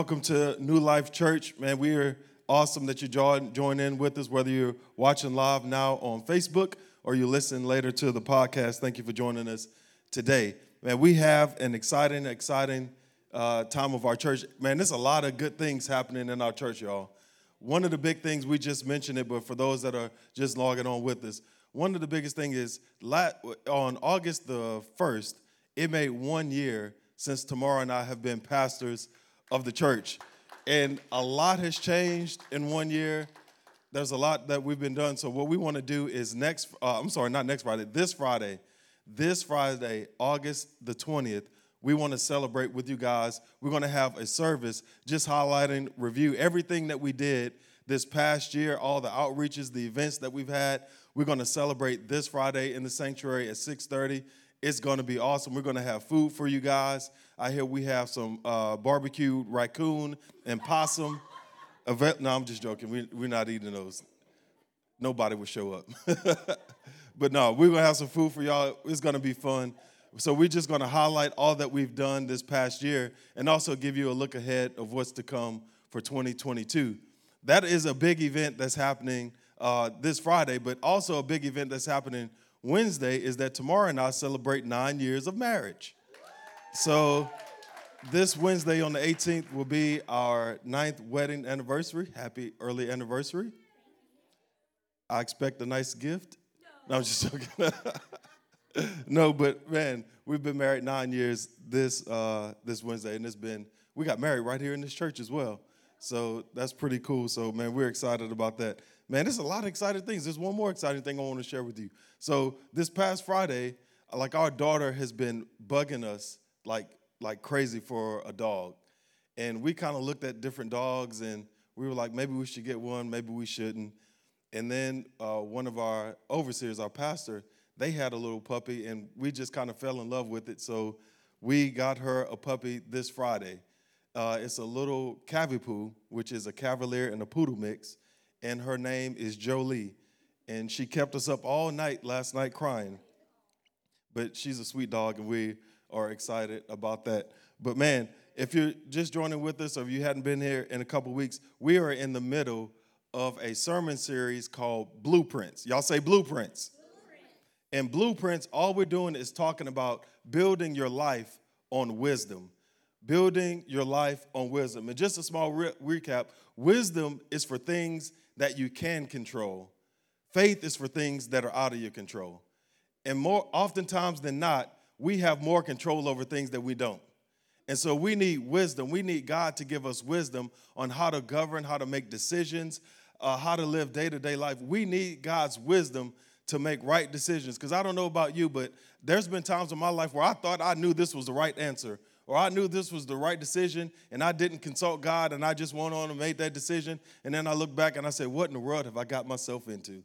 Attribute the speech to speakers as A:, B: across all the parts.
A: Welcome to New Life Church. Man, we are awesome that you join, join in with us, whether you're watching live now on Facebook or you listen later to the podcast. Thank you for joining us today. Man, we have an exciting, exciting uh, time of our church. Man, there's a lot of good things happening in our church, y'all. One of the big things, we just mentioned it, but for those that are just logging on with us, one of the biggest things is on August the 1st, it made one year since Tamara and I have been pastors of the church. And a lot has changed in one year. There's a lot that we've been done. So what we want to do is next, uh, I'm sorry, not next Friday, this Friday, this Friday, August the 20th, we want to celebrate with you guys. We're going to have a service just highlighting, review everything that we did this past year, all the outreaches, the events that we've had. We're going to celebrate this Friday in the sanctuary at 6:30. It's going to be awesome. We're going to have food for you guys. I hear we have some uh, barbecued raccoon and possum. No, I'm just joking. We, we're not eating those. Nobody will show up. but no, we're going to have some food for y'all. It's going to be fun. So we're just going to highlight all that we've done this past year and also give you a look ahead of what's to come for 2022. That is a big event that's happening uh, this Friday, but also a big event that's happening Wednesday is that Tamara and I celebrate nine years of marriage. So this Wednesday on the 18th will be our ninth wedding anniversary. Happy early anniversary. I expect a nice gift. No, I'm just joking. no, but man, we've been married nine years this uh, this Wednesday, and it's been we got married right here in this church as well. So that's pretty cool. So man, we're excited about that. Man, there's a lot of exciting things. There's one more exciting thing I want to share with you. So this past Friday, like our daughter has been bugging us like like crazy for a dog. And we kind of looked at different dogs and we were like, maybe we should get one, maybe we shouldn't. And then uh, one of our overseers, our pastor, they had a little puppy and we just kind of fell in love with it. So we got her a puppy this Friday. Uh, it's a little Cavapoo, which is a Cavalier and a Poodle mix and her name is Jolie. And she kept us up all night last night crying. But she's a sweet dog, and we are excited about that. But man, if you're just joining with us or if you hadn't been here in a couple weeks, we are in the middle of a sermon series called Blueprints. Y'all say Blueprints. And Blueprints, all we're doing is talking about building your life on wisdom. Building your life on wisdom. And just a small re- recap wisdom is for things that you can control. Faith is for things that are out of your control. And more oftentimes than not, we have more control over things that we don't. And so we need wisdom. We need God to give us wisdom on how to govern, how to make decisions, uh, how to live day to day life. We need God's wisdom to make right decisions. Because I don't know about you, but there's been times in my life where I thought I knew this was the right answer, or I knew this was the right decision and I didn't consult God and I just went on and made that decision. And then I look back and I say, What in the world have I got myself into?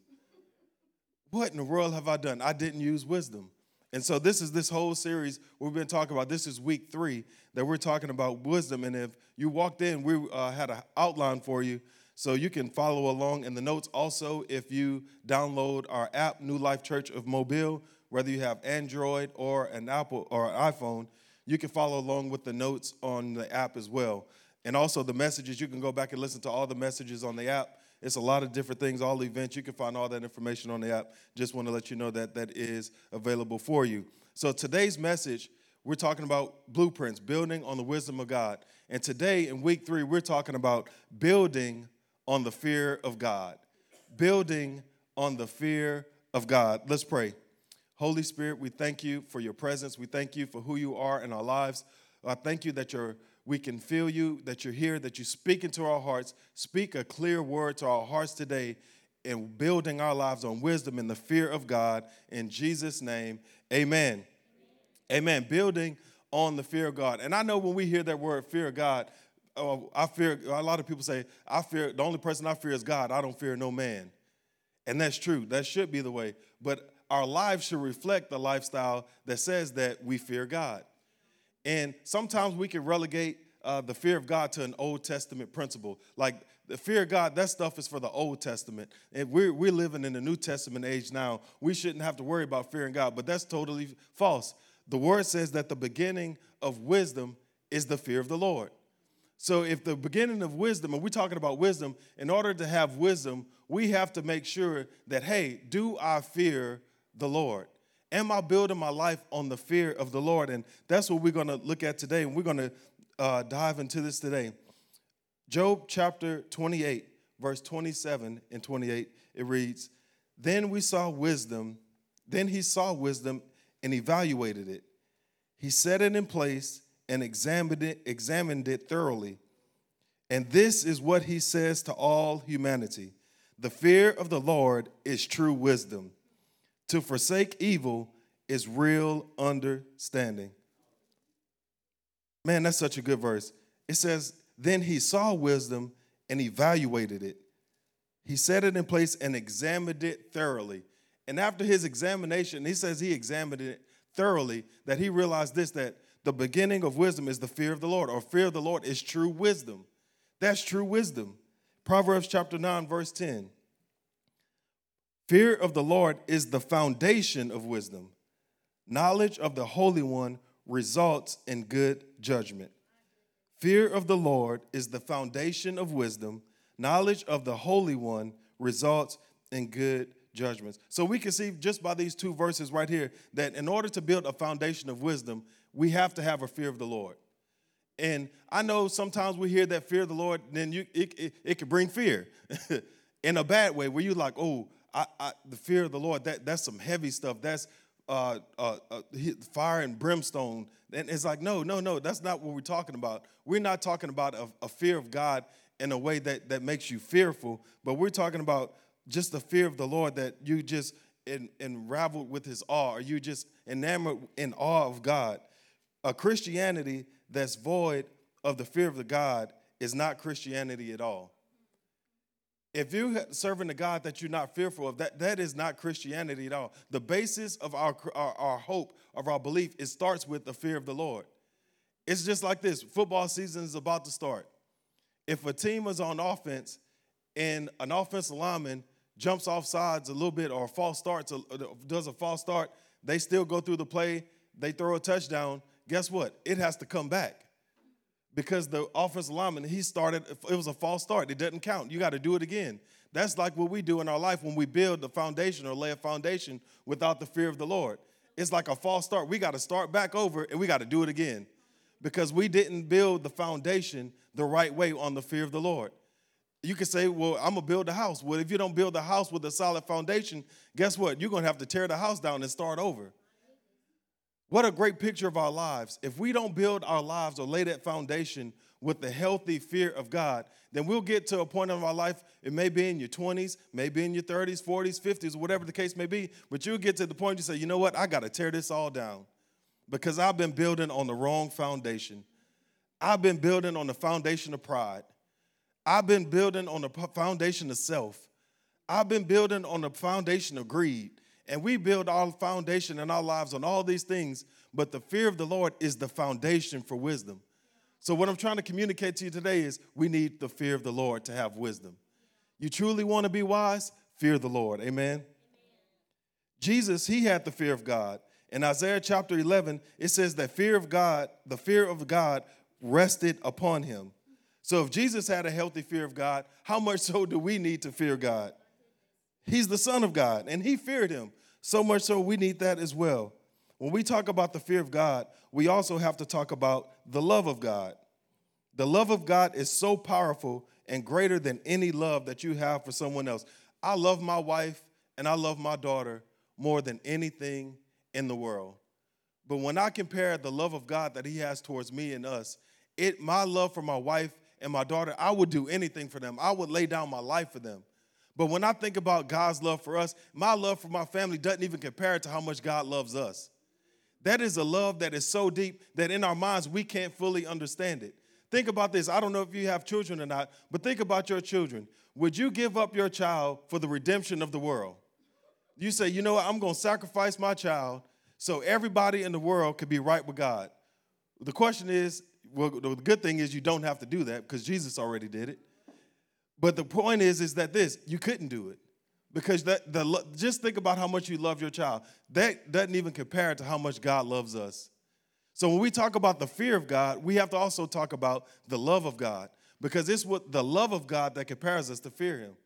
A: What in the world have I done? I didn't use wisdom. And so this is this whole series we've been talking about. This is week three that we're talking about wisdom. And if you walked in, we uh, had an outline for you so you can follow along in the notes. Also, if you download our app, New Life Church of Mobile, whether you have Android or an Apple or an iPhone, you can follow along with the notes on the app as well. And also the messages, you can go back and listen to all the messages on the app. It's a lot of different things, all events. You can find all that information on the app. Just want to let you know that that is available for you. So today's message, we're talking about blueprints, building on the wisdom of God. And today in week three, we're talking about building on the fear of God. Building on the fear of God. Let's pray. Holy Spirit, we thank you for your presence. We thank you for who you are in our lives. I thank you that you're, we can feel you, that you're here, that you speak into our hearts. Speak a clear word to our hearts today in building our lives on wisdom and the fear of God. In Jesus' name, amen. Amen. Building on the fear of God. And I know when we hear that word, fear of God, oh, I fear, a lot of people say, I fear, the only person I fear is God. I don't fear no man. And that's true. That should be the way. But our lives should reflect the lifestyle that says that we fear God. And sometimes we can relegate uh, the fear of God to an Old Testament principle. Like the fear of God, that stuff is for the Old Testament. And we're, we're living in the New Testament age now. We shouldn't have to worry about fearing God, but that's totally false. The word says that the beginning of wisdom is the fear of the Lord. So, if the beginning of wisdom, and we're talking about wisdom, in order to have wisdom, we have to make sure that, hey, do I fear the Lord? Am I building my life on the fear of the Lord? And that's what we're going to look at today. And we're going to uh, dive into this today. Job chapter 28, verse 27 and 28, it reads, Then we saw wisdom, then he saw wisdom and evaluated it. He set it in place and examined it, examined it thoroughly. And this is what he says to all humanity The fear of the Lord is true wisdom. To forsake evil is real understanding. Man, that's such a good verse. It says, Then he saw wisdom and evaluated it. He set it in place and examined it thoroughly. And after his examination, he says he examined it thoroughly, that he realized this that the beginning of wisdom is the fear of the Lord, or fear of the Lord is true wisdom. That's true wisdom. Proverbs chapter 9, verse 10. Fear of the Lord is the foundation of wisdom. Knowledge of the Holy One results in good judgment. Fear of the Lord is the foundation of wisdom. Knowledge of the Holy One results in good judgments. So we can see just by these two verses right here that in order to build a foundation of wisdom, we have to have a fear of the Lord. And I know sometimes we hear that fear of the Lord, then you it, it, it can bring fear in a bad way, where you're like, oh, I, I, the fear of the Lord, that, that's some heavy stuff. That's uh, uh, uh, fire and brimstone. And it's like, no, no, no, that's not what we're talking about. We're not talking about a, a fear of God in a way that, that makes you fearful, but we're talking about just the fear of the Lord that you just en, enraveled with his awe, or you just enamored in awe of God. A Christianity that's void of the fear of the God is not Christianity at all. If you're serving a God that you're not fearful of, that, that is not Christianity at all. The basis of our, our, our hope, of our belief, it starts with the fear of the Lord. It's just like this football season is about to start. If a team is on offense and an offensive lineman jumps off sides a little bit or false starts, does a false start, they still go through the play, they throw a touchdown, guess what? It has to come back. Because the offensive lineman, he started, it was a false start. It doesn't count. You got to do it again. That's like what we do in our life when we build the foundation or lay a foundation without the fear of the Lord. It's like a false start. We got to start back over and we got to do it again because we didn't build the foundation the right way on the fear of the Lord. You could say, Well, I'm gonna build a house. Well, if you don't build a house with a solid foundation, guess what? You're gonna have to tear the house down and start over. What a great picture of our lives. If we don't build our lives or lay that foundation with the healthy fear of God, then we'll get to a point of our life, it may be in your 20s, maybe in your 30s, 40s, 50s, whatever the case may be, but you'll get to the point you say, you know what, I got to tear this all down because I've been building on the wrong foundation. I've been building on the foundation of pride. I've been building on the foundation of self. I've been building on the foundation of greed. And we build our foundation in our lives on all these things, but the fear of the Lord is the foundation for wisdom. So, what I'm trying to communicate to you today is we need the fear of the Lord to have wisdom. You truly want to be wise? Fear the Lord. Amen? Jesus, he had the fear of God. In Isaiah chapter 11, it says that fear of God, the fear of God rested upon him. So if Jesus had a healthy fear of God, how much so do we need to fear God? He's the Son of God, and He feared Him. So much so we need that as well. When we talk about the fear of God, we also have to talk about the love of God. The love of God is so powerful and greater than any love that you have for someone else. I love my wife and I love my daughter more than anything in the world. But when I compare the love of God that He has towards me and us, it my love for my wife and my daughter, I would do anything for them. I would lay down my life for them. But when I think about God's love for us, my love for my family doesn't even compare to how much God loves us. That is a love that is so deep that in our minds we can't fully understand it. Think about this. I don't know if you have children or not, but think about your children. Would you give up your child for the redemption of the world? You say, you know what, I'm going to sacrifice my child so everybody in the world could be right with God. The question is, well, the good thing is you don't have to do that because Jesus already did it. But the point is, is that this you couldn't do it because that the just think about how much you love your child. That doesn't even compare to how much God loves us. So when we talk about the fear of God, we have to also talk about the love of God because it's what the love of God that compares us to fear him.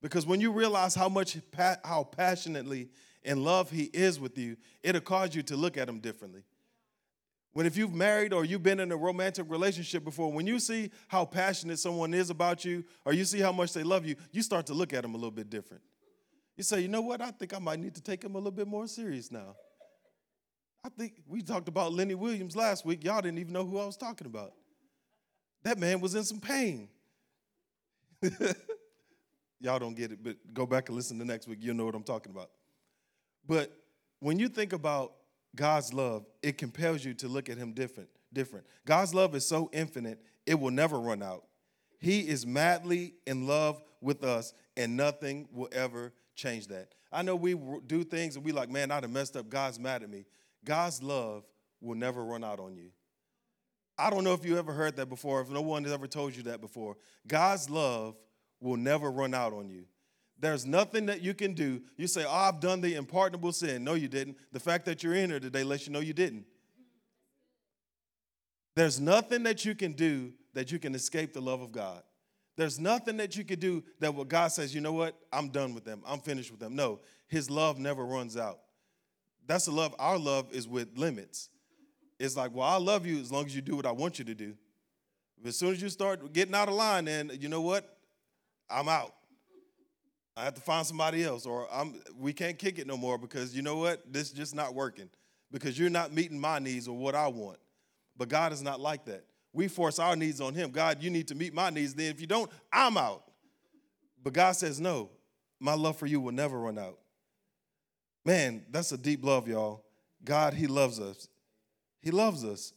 A: Because when you realize how much how passionately in love he is with you, it'll cause you to look at him differently. When if you've married or you've been in a romantic relationship before, when you see how passionate someone is about you or you see how much they love you, you start to look at them a little bit different. You say, you know what? I think I might need to take him a little bit more serious now. I think we talked about Lenny Williams last week. Y'all didn't even know who I was talking about. That man was in some pain. Y'all don't get it, but go back and listen to next week. You'll know what I'm talking about. But when you think about God's love, it compels you to look at him different, different. God's love is so infinite, it will never run out. He is madly in love with us, and nothing will ever change that. I know we do things and we like, man, I'd have messed up. God's mad at me. God's love will never run out on you. I don't know if you ever heard that before, if no one has ever told you that before. God's love will never run out on you. There's nothing that you can do. You say, Oh, I've done the unpardonable sin. No, you didn't. The fact that you're in here today lets you know you didn't. There's nothing that you can do that you can escape the love of God. There's nothing that you can do that what God says, you know what? I'm done with them. I'm finished with them. No, his love never runs out. That's the love. Our love is with limits. It's like, well, I love you as long as you do what I want you to do. But as soon as you start getting out of line, then you know what? I'm out. I have to find somebody else, or I'm, we can't kick it no more because you know what? This is just not working because you're not meeting my needs or what I want. But God is not like that. We force our needs on Him. God, you need to meet my needs. Then if you don't, I'm out. But God says, no, my love for you will never run out. Man, that's a deep love, y'all. God, He loves us. He loves us.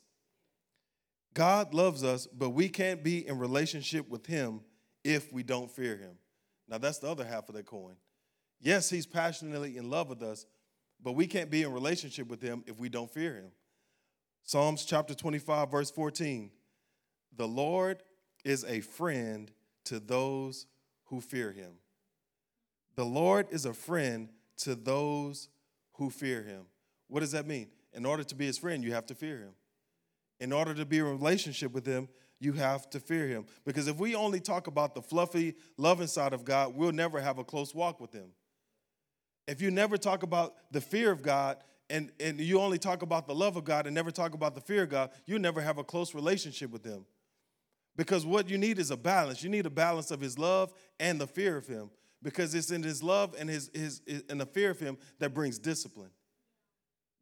A: God loves us, but we can't be in relationship with Him if we don't fear Him. Now, that's the other half of that coin. Yes, He's passionately in love with us, but we can't be in relationship with Him if we don't fear Him. Psalms chapter 25, verse 14 The Lord is a friend to those who fear Him. The Lord is a friend to those who fear him. What does that mean? In order to be his friend, you have to fear him. In order to be in relationship with him, you have to fear him. Because if we only talk about the fluffy, loving side of God, we'll never have a close walk with him. If you never talk about the fear of God and, and you only talk about the love of God and never talk about the fear of God, you'll never have a close relationship with him. Because what you need is a balance. You need a balance of his love and the fear of him because it's in his love and his, his, his and the fear of him that brings discipline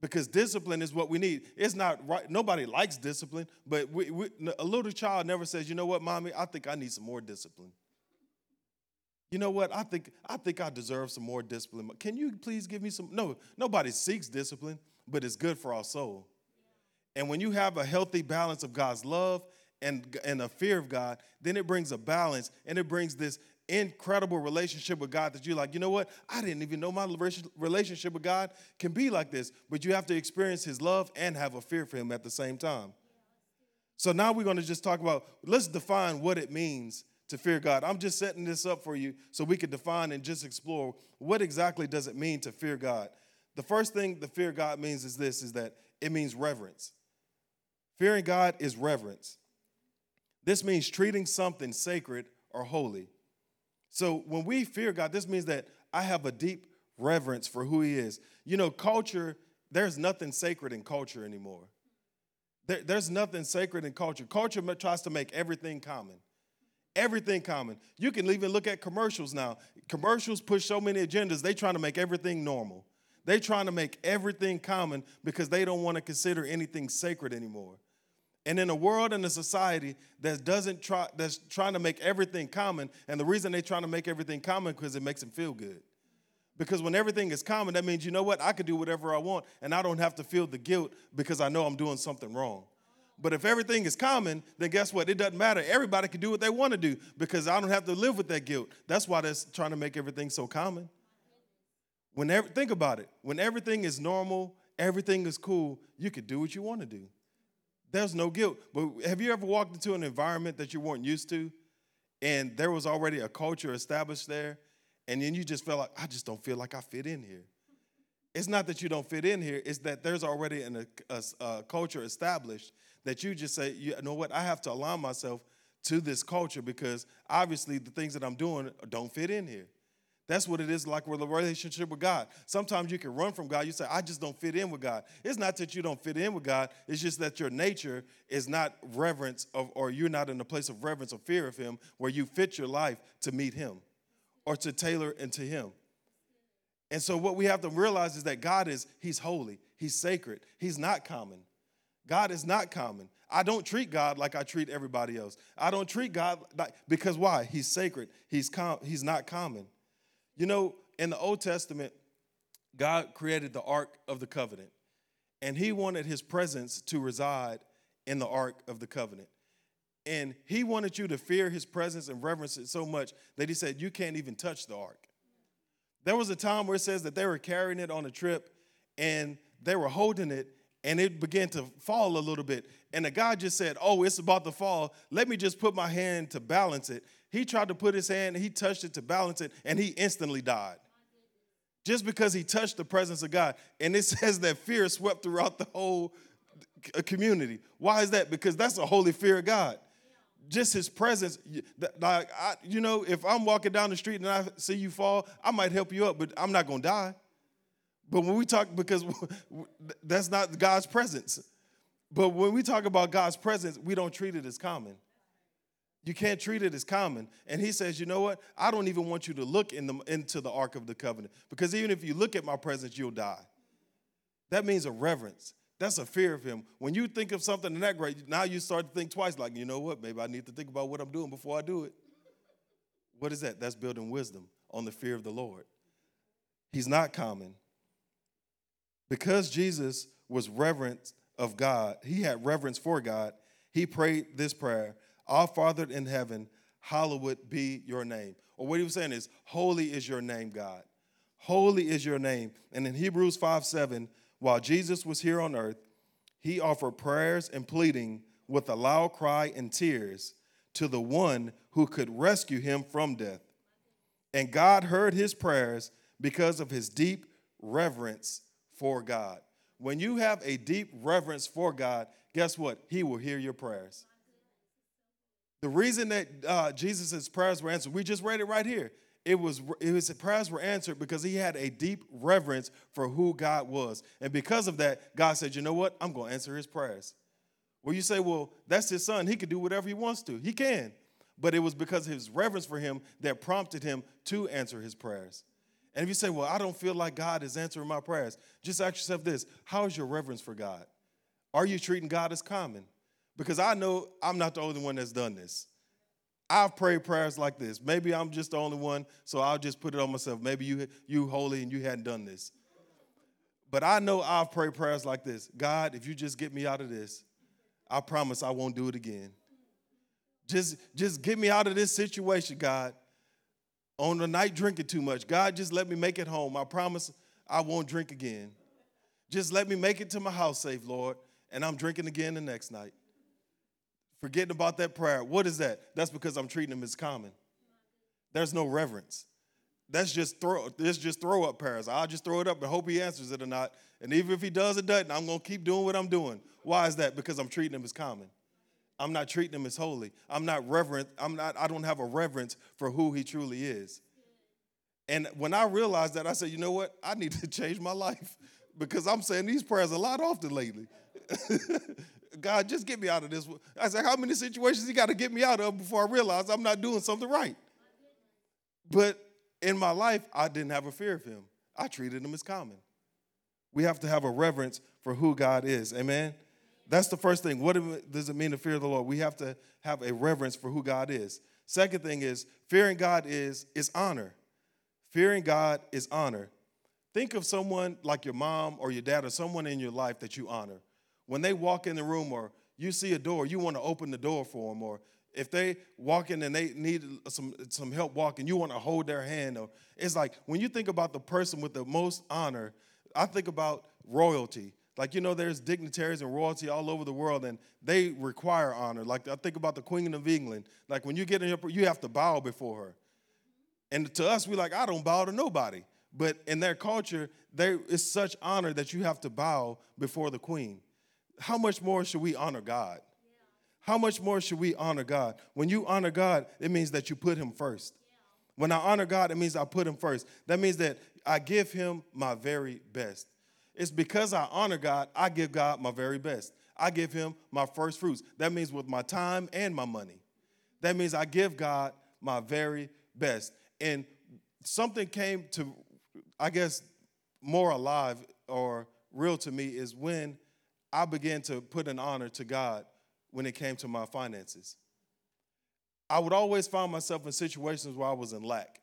A: because discipline is what we need. It's not right nobody likes discipline but we, we, a little child never says you know what mommy? I think i need some more discipline. You know what? I think i think i deserve some more discipline. Can you please give me some no nobody seeks discipline but it's good for our soul. And when you have a healthy balance of god's love and, and a fear of god then it brings a balance and it brings this incredible relationship with God that you're like, you know what? I didn't even know my relationship with God can be like this. But you have to experience His love and have a fear for Him at the same time. So now we're going to just talk about, let's define what it means to fear God. I'm just setting this up for you so we could define and just explore what exactly does it mean to fear God. The first thing the fear God means is this is that it means reverence. Fearing God is reverence. This means treating something sacred or holy. So when we fear God, this means that I have a deep reverence for who He is. You know, culture, there's nothing sacred in culture anymore. There, there's nothing sacred in culture. Culture tries to make everything common. Everything common. You can even look at commercials now. Commercials push so many agendas, they trying to make everything normal. They trying to make everything common because they don't want to consider anything sacred anymore. And in a world and a society that doesn't try, that's trying to make everything common, and the reason they're trying to make everything common because it makes them feel good. Because when everything is common, that means you know what? I can do whatever I want, and I don't have to feel the guilt because I know I'm doing something wrong. But if everything is common, then guess what? It doesn't matter. Everybody can do what they want to do because I don't have to live with that guilt. That's why they're trying to make everything so common. When think about it. When everything is normal, everything is cool, you can do what you want to do. There's no guilt. But have you ever walked into an environment that you weren't used to and there was already a culture established there and then you just felt like, I just don't feel like I fit in here? It's not that you don't fit in here, it's that there's already an, a, a, culture established that you just say, you know what, I have to align myself to this culture because obviously the things that I'm doing don't fit in here. That's what it is like with a relationship with God. Sometimes you can run from God. You say, I just don't fit in with God. It's not that you don't fit in with God, it's just that your nature is not reverence of, or you're not in a place of reverence or fear of Him where you fit your life to meet Him or to tailor into Him. And so what we have to realize is that God is, He's holy, He's sacred, He's not common. God is not common. I don't treat God like I treat everybody else. I don't treat God like because why? He's sacred. He's com- he's not common. You know, in the Old Testament, God created the Ark of the Covenant, and He wanted His presence to reside in the Ark of the Covenant. And He wanted you to fear His presence and reverence it so much that He said, You can't even touch the Ark. There was a time where it says that they were carrying it on a trip and they were holding it and it began to fall a little bit. And the guy just said, Oh, it's about to fall. Let me just put my hand to balance it. He tried to put his hand, he touched it to balance it, and he instantly died. Just because he touched the presence of God. And it says that fear swept throughout the whole uh, community. Why is that? Because that's a holy fear of God. Just his presence, like I, you know, if I'm walking down the street and I see you fall, I might help you up, but I'm not gonna die. But when we talk, because that's not God's presence. But when we talk about God's presence, we don't treat it as common. You can't treat it as common. And he says, you know what? I don't even want you to look in the, into the Ark of the Covenant because even if you look at my presence, you'll die. That means a reverence. That's a fear of him. When you think of something in that great, now you start to think twice, like, you know what? Maybe I need to think about what I'm doing before I do it. What is that? That's building wisdom on the fear of the Lord. He's not common. Because Jesus was reverent of God, he had reverence for God, he prayed this prayer our Father in heaven, hallowed be your name. Or what he was saying is, Holy is your name, God. Holy is your name. And in Hebrews 5 7, while Jesus was here on earth, he offered prayers and pleading with a loud cry and tears to the one who could rescue him from death. And God heard his prayers because of his deep reverence for God. When you have a deep reverence for God, guess what? He will hear your prayers. The reason that uh, Jesus' prayers were answered, we just read it right here. It was his prayers were answered because he had a deep reverence for who God was. And because of that, God said, you know what? I'm going to answer his prayers. Well, you say, well, that's his son. He can do whatever he wants to. He can. But it was because of his reverence for him that prompted him to answer his prayers. And if you say, well, I don't feel like God is answering my prayers, just ask yourself this How is your reverence for God? Are you treating God as common? Because I know I'm not the only one that's done this. I've prayed prayers like this. Maybe I'm just the only one, so I'll just put it on myself. Maybe you you holy and you hadn't done this. But I know I've prayed prayers like this. God, if you just get me out of this, I promise I won't do it again. Just just get me out of this situation, God. On the night drinking too much. God, just let me make it home. I promise I won't drink again. Just let me make it to my house safe, Lord, and I'm drinking again the next night forgetting about that prayer. What is that? That's because I'm treating them as common. There's no reverence. That's just throw. This just throw up prayers. I'll just throw it up and hope he answers it or not. And even if he does or doesn't, I'm gonna keep doing what I'm doing. Why is that? Because I'm treating him as common. I'm not treating him as holy. I'm not reverent. I'm not. I don't have a reverence for who he truly is. And when I realized that, I said, you know what? I need to change my life because I'm saying these prayers a lot often lately. God, just get me out of this. I said, how many situations he got to get me out of before I realize I'm not doing something right? But in my life, I didn't have a fear of him. I treated him as common. We have to have a reverence for who God is. Amen. That's the first thing. What does it mean to fear the Lord? We have to have a reverence for who God is. Second thing is fearing God is is honor. Fearing God is honor. Think of someone like your mom or your dad or someone in your life that you honor. When they walk in the room or you see a door, you want to open the door for them. Or if they walk in and they need some, some help walking, you want to hold their hand. Or it's like when you think about the person with the most honor, I think about royalty. Like, you know, there's dignitaries and royalty all over the world, and they require honor. Like, I think about the Queen of England. Like, when you get in here, you have to bow before her. And to us, we're like, I don't bow to nobody. But in their culture, there is such honor that you have to bow before the queen. How much more should we honor God? How much more should we honor God? When you honor God, it means that you put him first. When I honor God, it means I put him first. That means that I give him my very best. It's because I honor God, I give God my very best. I give him my first fruits. That means with my time and my money. That means I give God my very best. And something came to, I guess, more alive or real to me is when I began to put an honor to God when it came to my finances. I would always find myself in situations where I was in lack.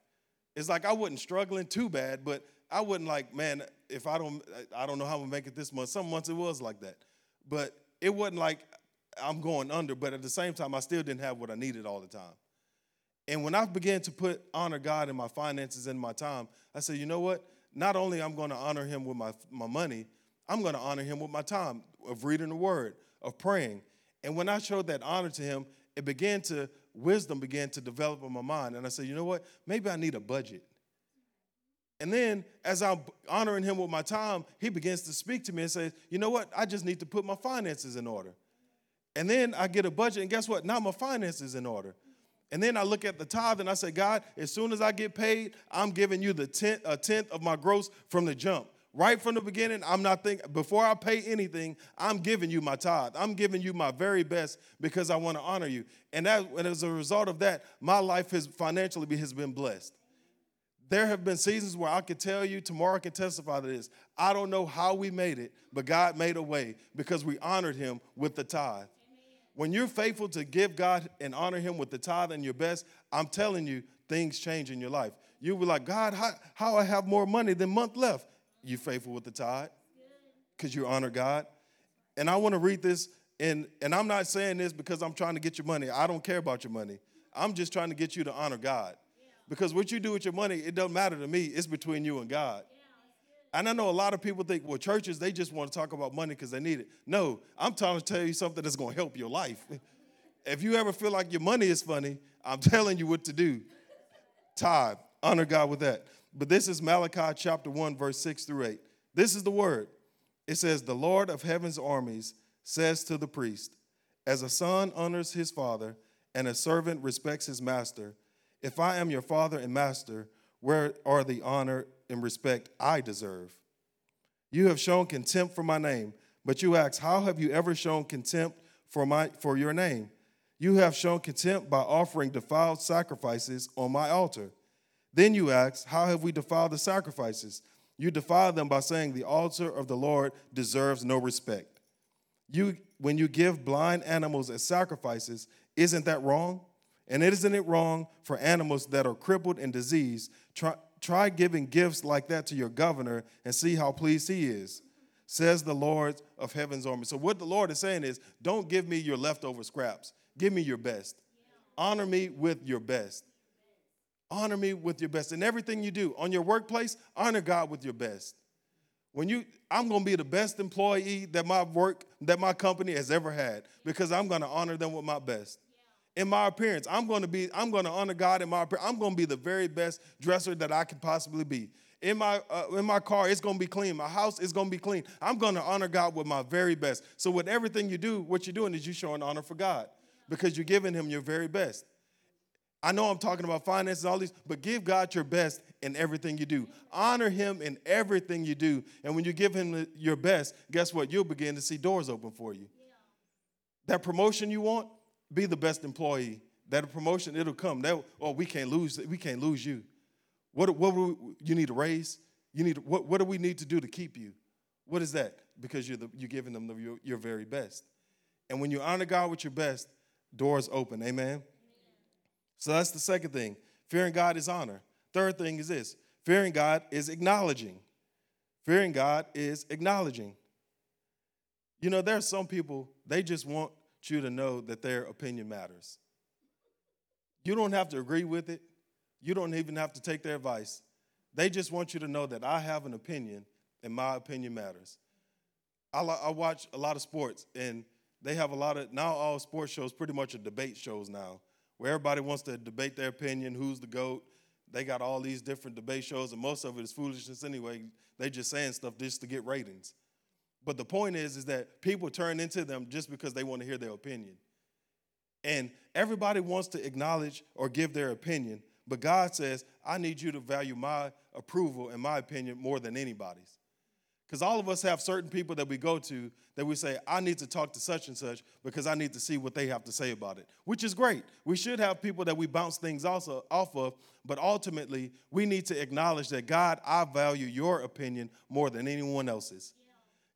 A: It's like I wasn't struggling too bad, but I wasn't like, man, if I don't, I don't know how I'm gonna make it this month. Some months it was like that, but it wasn't like I'm going under. But at the same time, I still didn't have what I needed all the time. And when I began to put honor God in my finances and my time, I said, you know what? Not only I'm going to honor Him with my my money, I'm going to honor Him with my time of reading the Word, of praying. And when I showed that honor to Him, it began to wisdom began to develop in my mind. And I said, you know what? Maybe I need a budget. And then as I'm honoring him with my time, he begins to speak to me and says, you know what? I just need to put my finances in order. And then I get a budget, and guess what? Now my finances in order. And then I look at the tithe and I say, God, as soon as I get paid, I'm giving you the tenth, a tenth of my gross from the jump. Right from the beginning, I'm not thinking, before I pay anything, I'm giving you my tithe. I'm giving you my very best because I want to honor you. And, that, and as a result of that, my life has financially has been blessed. There have been seasons where I could tell you, Tamara I can testify to this. I don't know how we made it, but God made a way because we honored him with the tithe. When you're faithful to give God and honor him with the tithe and your best, I'm telling you, things change in your life. You'll be like, God, how, how I have more money than month left? You faithful with the tithe because you honor God. And I want to read this, and, and I'm not saying this because I'm trying to get your money. I don't care about your money. I'm just trying to get you to honor God. Because what you do with your money, it doesn't matter to me. It's between you and God. And I know a lot of people think, well, churches, they just want to talk about money because they need it. No, I'm trying to tell you something that's going to help your life. if you ever feel like your money is funny, I'm telling you what to do. Tithe, honor God with that. But this is Malachi chapter 1, verse 6 through 8. This is the word. It says, The Lord of heaven's armies says to the priest, As a son honors his father, and a servant respects his master, if I am your father and master, where are the honor and respect I deserve? You have shown contempt for my name, but you ask, How have you ever shown contempt for, my, for your name? You have shown contempt by offering defiled sacrifices on my altar. Then you ask, How have we defiled the sacrifices? You defile them by saying, The altar of the Lord deserves no respect. You, when you give blind animals as sacrifices, isn't that wrong? And isn't it wrong for animals that are crippled and diseased? Try, try giving gifts like that to your governor and see how pleased he is, says the Lord of heaven's army. So, what the Lord is saying is, don't give me your leftover scraps, give me your best. Honor me with your best. Honor me with your best. In everything you do, on your workplace, honor God with your best. When you, I'm gonna be the best employee that my work, that my company has ever had, because I'm gonna honor them with my best. In my appearance, I'm gonna be, I'm gonna honor God in my appearance. I'm gonna be the very best dresser that I can possibly be. In my, uh, in my car, it's gonna be clean. My house is gonna be clean. I'm gonna honor God with my very best. So with everything you do, what you're doing is you're showing honor for God because you're giving Him your very best. I know I'm talking about finances, all these, but give God your best in everything you do. Honor Him in everything you do. And when you give Him your best, guess what? You'll begin to see doors open for you. Yeah. That promotion you want, be the best employee. That promotion, it'll come. That, oh, we can't lose. We can't lose you. What, what we, you need a raise? You need what, what do we need to do to keep you? What is that? Because you're the, you're giving them the, your, your very best. And when you honor God with your best, doors open. Amen. So that's the second thing. Fearing God is honor. Third thing is this fearing God is acknowledging. Fearing God is acknowledging. You know, there are some people, they just want you to know that their opinion matters. You don't have to agree with it, you don't even have to take their advice. They just want you to know that I have an opinion and my opinion matters. I, I watch a lot of sports, and they have a lot of, now all sports shows pretty much are debate shows now where everybody wants to debate their opinion, who's the GOAT, they got all these different debate shows, and most of it is foolishness anyway. They just saying stuff just to get ratings. But the point is, is that people turn into them just because they want to hear their opinion. And everybody wants to acknowledge or give their opinion, but God says, I need you to value my approval and my opinion more than anybody's. Because all of us have certain people that we go to that we say, I need to talk to such and such because I need to see what they have to say about it, which is great. We should have people that we bounce things also off of, but ultimately, we need to acknowledge that God, I value your opinion more than anyone else's.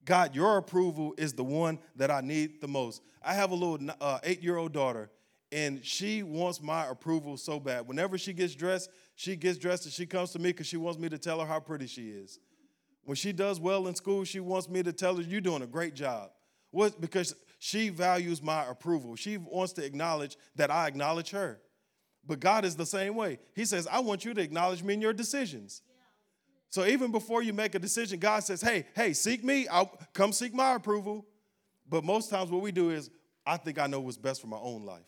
A: God, your approval is the one that I need the most. I have a little uh, eight year old daughter, and she wants my approval so bad. Whenever she gets dressed, she gets dressed and she comes to me because she wants me to tell her how pretty she is. When she does well in school, she wants me to tell her, You're doing a great job. What? Because she values my approval. She wants to acknowledge that I acknowledge her. But God is the same way. He says, I want you to acknowledge me in your decisions. So even before you make a decision, God says, Hey, hey, seek me. I'll come seek my approval. But most times what we do is, I think I know what's best for my own life.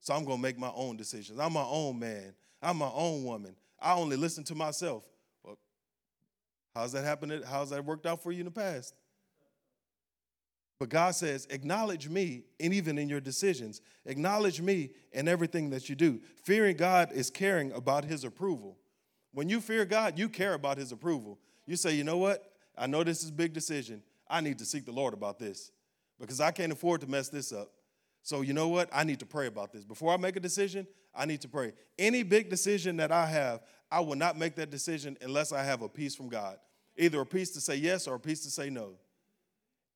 A: So I'm going to make my own decisions. I'm my own man. I'm my own woman. I only listen to myself. How's that happened? How's that worked out for you in the past? But God says, acknowledge me, and even in your decisions, acknowledge me in everything that you do. Fearing God is caring about his approval. When you fear God, you care about his approval. You say, you know what? I know this is a big decision. I need to seek the Lord about this because I can't afford to mess this up. So, you know what? I need to pray about this. Before I make a decision, I need to pray. Any big decision that I have, I will not make that decision unless I have a peace from God either a peace to say yes or a peace to say no.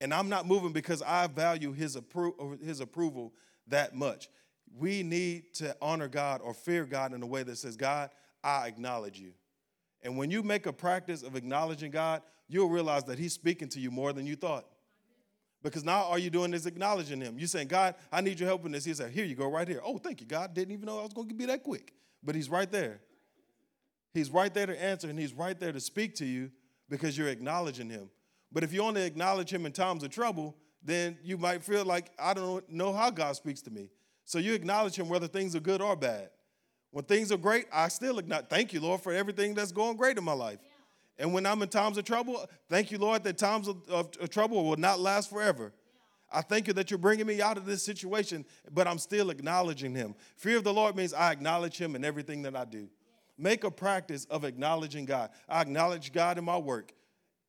A: And I'm not moving because I value his, appro- his approval that much. We need to honor God or fear God in a way that says, God, I acknowledge you. And when you make a practice of acknowledging God, you'll realize that He's speaking to you more than you thought. Because now all you're doing is acknowledging Him. You're saying, God, I need your help in this. He said, Here you go, right here. Oh, thank you, God. Didn't even know I was going to be that quick. But He's right there. He's right there to answer, and He's right there to speak to you because you're acknowledging him. But if you only acknowledge him in times of trouble, then you might feel like, I don't know how God speaks to me. So you acknowledge him whether things are good or bad. When things are great, I still acknowledge, thank you, Lord, for everything that's going great in my life. Yeah. And when I'm in times of trouble, thank you, Lord, that times of, of, of trouble will not last forever. Yeah. I thank you that you're bringing me out of this situation, but I'm still acknowledging him. Fear of the Lord means I acknowledge him in everything that I do. Make a practice of acknowledging God. I acknowledge God in my work.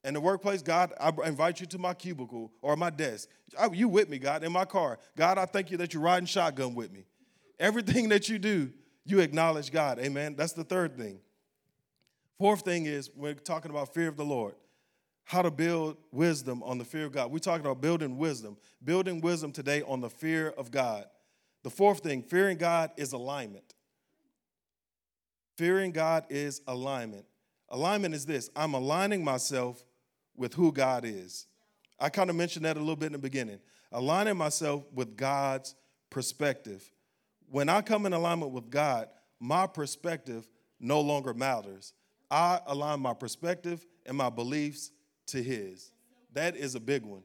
A: In the workplace, God, I invite you to my cubicle or my desk. You with me, God, in my car. God, I thank you that you're riding shotgun with me. Everything that you do, you acknowledge God. Amen. That's the third thing. Fourth thing is we're talking about fear of the Lord. How to build wisdom on the fear of God. We're talking about building wisdom. Building wisdom today on the fear of God. The fourth thing, fearing God is alignment. Fearing God is alignment. Alignment is this I'm aligning myself with who God is. I kind of mentioned that a little bit in the beginning. Aligning myself with God's perspective. When I come in alignment with God, my perspective no longer matters. I align my perspective and my beliefs to His. That is a big one.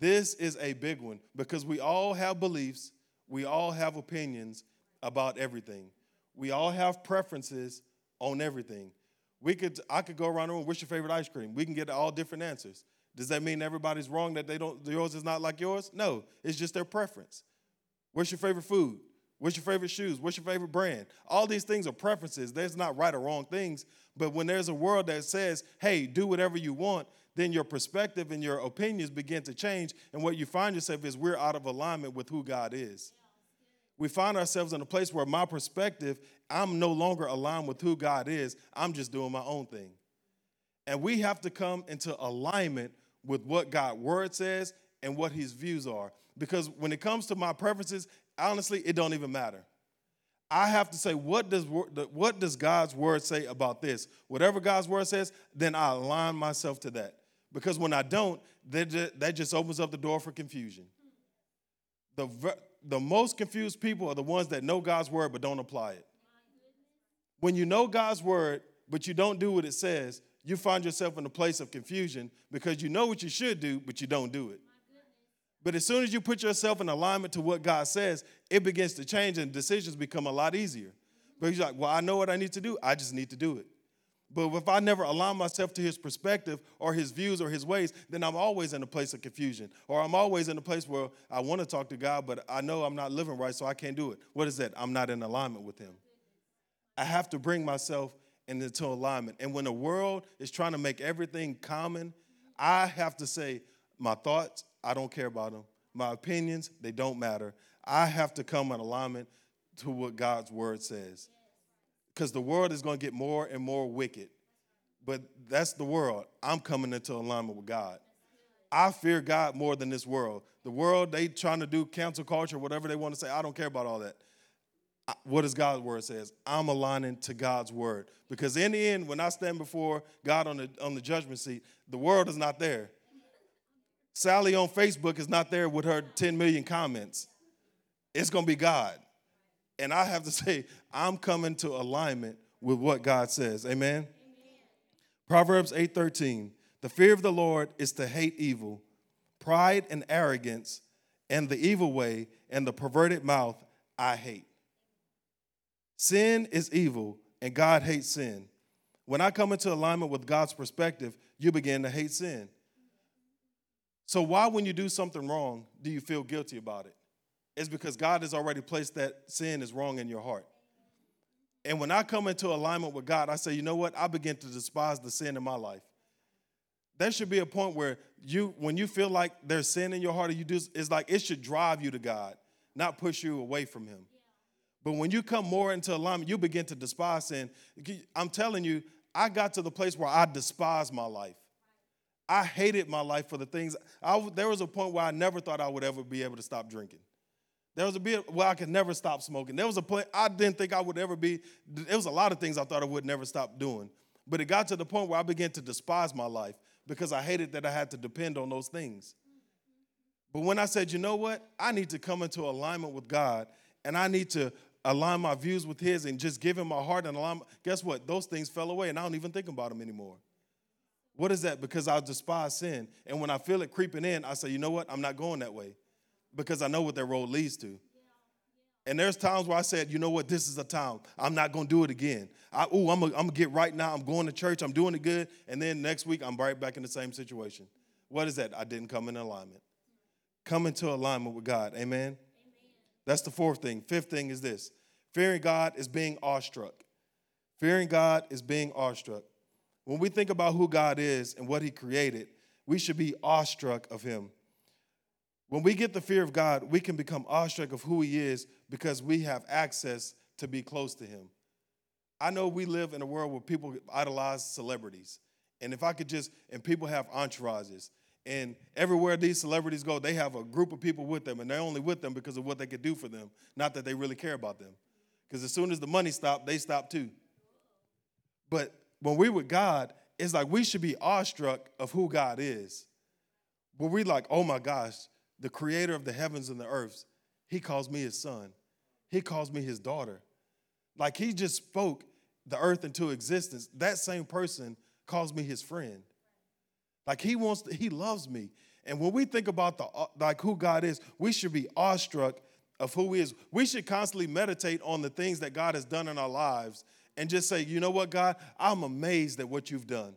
A: This is a big one because we all have beliefs, we all have opinions about everything we all have preferences on everything. We could, I could go around the room, what's your favorite ice cream? We can get all different answers. Does that mean everybody's wrong that they don't, yours is not like yours? No, it's just their preference. What's your favorite food? What's your favorite shoes? What's your favorite brand? All these things are preferences. There's not right or wrong things. But when there's a world that says, hey, do whatever you want, then your perspective and your opinions begin to change. And what you find yourself is we're out of alignment with who God is we find ourselves in a place where my perspective, I'm no longer aligned with who God is. I'm just doing my own thing. And we have to come into alignment with what God's word says and what his views are. Because when it comes to my preferences, honestly, it don't even matter. I have to say, what does, what does God's word say about this? Whatever God's word says, then I align myself to that. Because when I don't, that just opens up the door for confusion. The, the most confused people are the ones that know God's word but don't apply it. When you know God's word but you don't do what it says, you find yourself in a place of confusion because you know what you should do but you don't do it. But as soon as you put yourself in alignment to what God says, it begins to change and decisions become a lot easier. But he's like, well, I know what I need to do. I just need to do it. But if I never align myself to his perspective or his views or his ways, then I'm always in a place of confusion. Or I'm always in a place where I want to talk to God, but I know I'm not living right, so I can't do it. What is that? I'm not in alignment with him. I have to bring myself into alignment. And when the world is trying to make everything common, I have to say, my thoughts, I don't care about them. My opinions, they don't matter. I have to come in alignment to what God's word says because the world is going to get more and more wicked. But that's the world. I'm coming into alignment with God. I fear God more than this world. The world, they trying to do cancel culture, whatever they want to say. I don't care about all that. What does God's word says? I'm aligning to God's word. Because in the end, when I stand before God on the, on the judgment seat, the world is not there. Sally on Facebook is not there with her 10 million comments. It's going to be God. And I have to say, I'm coming to alignment with what God says. Amen. Amen. Proverbs 8:13. The fear of the Lord is to hate evil, pride and arrogance, and the evil way and the perverted mouth I hate. Sin is evil, and God hates sin. When I come into alignment with God's perspective, you begin to hate sin. So, why, when you do something wrong, do you feel guilty about it? Is because God has already placed that sin is wrong in your heart. And when I come into alignment with God, I say, you know what? I begin to despise the sin in my life. There should be a point where you, when you feel like there's sin in your heart, you do, it's like it should drive you to God, not push you away from Him. But when you come more into alignment, you begin to despise sin. I'm telling you, I got to the place where I despise my life. I hated my life for the things. I, there was a point where I never thought I would ever be able to stop drinking. There was a bit where I could never stop smoking. There was a point I didn't think I would ever be. There was a lot of things I thought I would never stop doing. But it got to the point where I began to despise my life because I hated that I had to depend on those things. But when I said, you know what? I need to come into alignment with God and I need to align my views with His and just give Him my heart and align. Guess what? Those things fell away and I don't even think about them anymore. What is that? Because I despise sin. And when I feel it creeping in, I say, you know what? I'm not going that way because I know what that road leads to. And there's times where I said, you know what, this is a time. I'm not going to do it again. I, ooh, I'm going to get right now. I'm going to church. I'm doing it good. And then next week, I'm right back in the same situation. What is that? I didn't come in alignment. Come into alignment with God. Amen? Amen. That's the fourth thing. Fifth thing is this fearing God is being awestruck. Fearing God is being awestruck. When we think about who God is and what He created, we should be awestruck of Him. When we get the fear of God, we can become awestruck of who He is because we have access to be close to Him. I know we live in a world where people idolize celebrities. And if I could just, and people have entourages. And everywhere these celebrities go, they have a group of people with them, and they're only with them because of what they could do for them, not that they really care about them. Because as soon as the money stopped, they stopped too. But when we're with God, it's like we should be awestruck of who God is. But we're like, oh my gosh, the creator of the heavens and the earths, he calls me his son. He calls me his daughter. Like he just spoke the earth into existence. That same person calls me his friend. Like he wants to, he loves me. And when we think about the like who God is, we should be awestruck of who he is. We should constantly meditate on the things that God has done in our lives and just say, "You know what, God? I'm amazed at what you've done."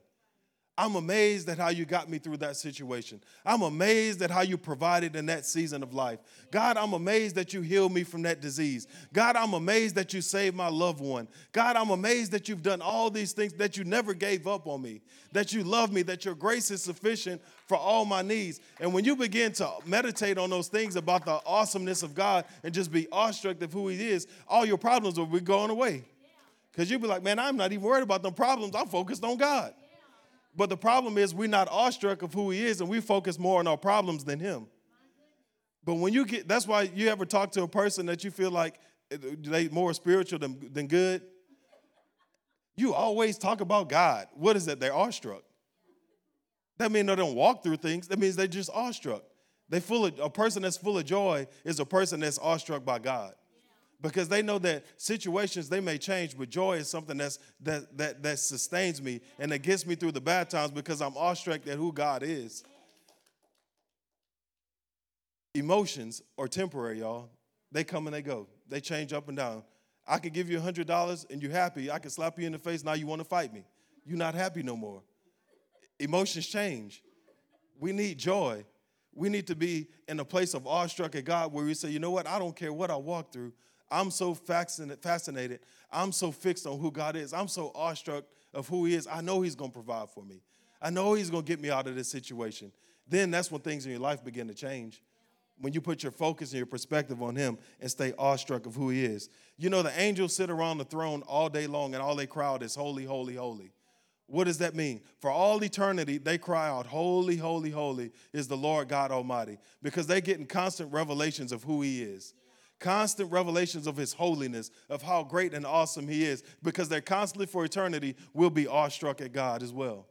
A: I'm amazed at how you got me through that situation. I'm amazed at how you provided in that season of life. God, I'm amazed that you healed me from that disease. God, I'm amazed that you saved my loved one. God, I'm amazed that you've done all these things, that you never gave up on me, that you love me, that your grace is sufficient for all my needs. And when you begin to meditate on those things about the awesomeness of God and just be awestruck of who He is, all your problems will be going away. Because you'll be like, man, I'm not even worried about them problems. I'm focused on God. But the problem is we're not awestruck of who he is and we focus more on our problems than him. But when you get, that's why you ever talk to a person that you feel like eh, they more spiritual than, than good. You always talk about God. What is that? They're awestruck. That means they don't walk through things. That means they're just awestruck. They full of, a person that's full of joy is a person that's awestruck by God because they know that situations they may change but joy is something that's that that that sustains me and that gets me through the bad times because i'm awestruck at who god is emotions are temporary y'all they come and they go they change up and down I could give you $100 and you're happy. I could slap you in the face. Now you want to fight me. You're not happy no more. Emotions change. We need joy. We need to be in a place of awestruck at God where we say, you know what? I don't care what I walk through. I'm so fascinated. I'm so fixed on who God is. I'm so awestruck of who He is. I know He's going to provide for me. I know He's going to get me out of this situation. Then that's when things in your life begin to change. When you put your focus and your perspective on Him and stay awestruck of who He is. You know, the angels sit around the throne all day long and all they crowd is holy, holy, holy. What does that mean? For all eternity, they cry out, Holy, holy, holy is the Lord God Almighty, because they're getting constant revelations of who He is constant revelations of his holiness, of how great and awesome he is, because they're constantly for eternity will be awestruck at God as well.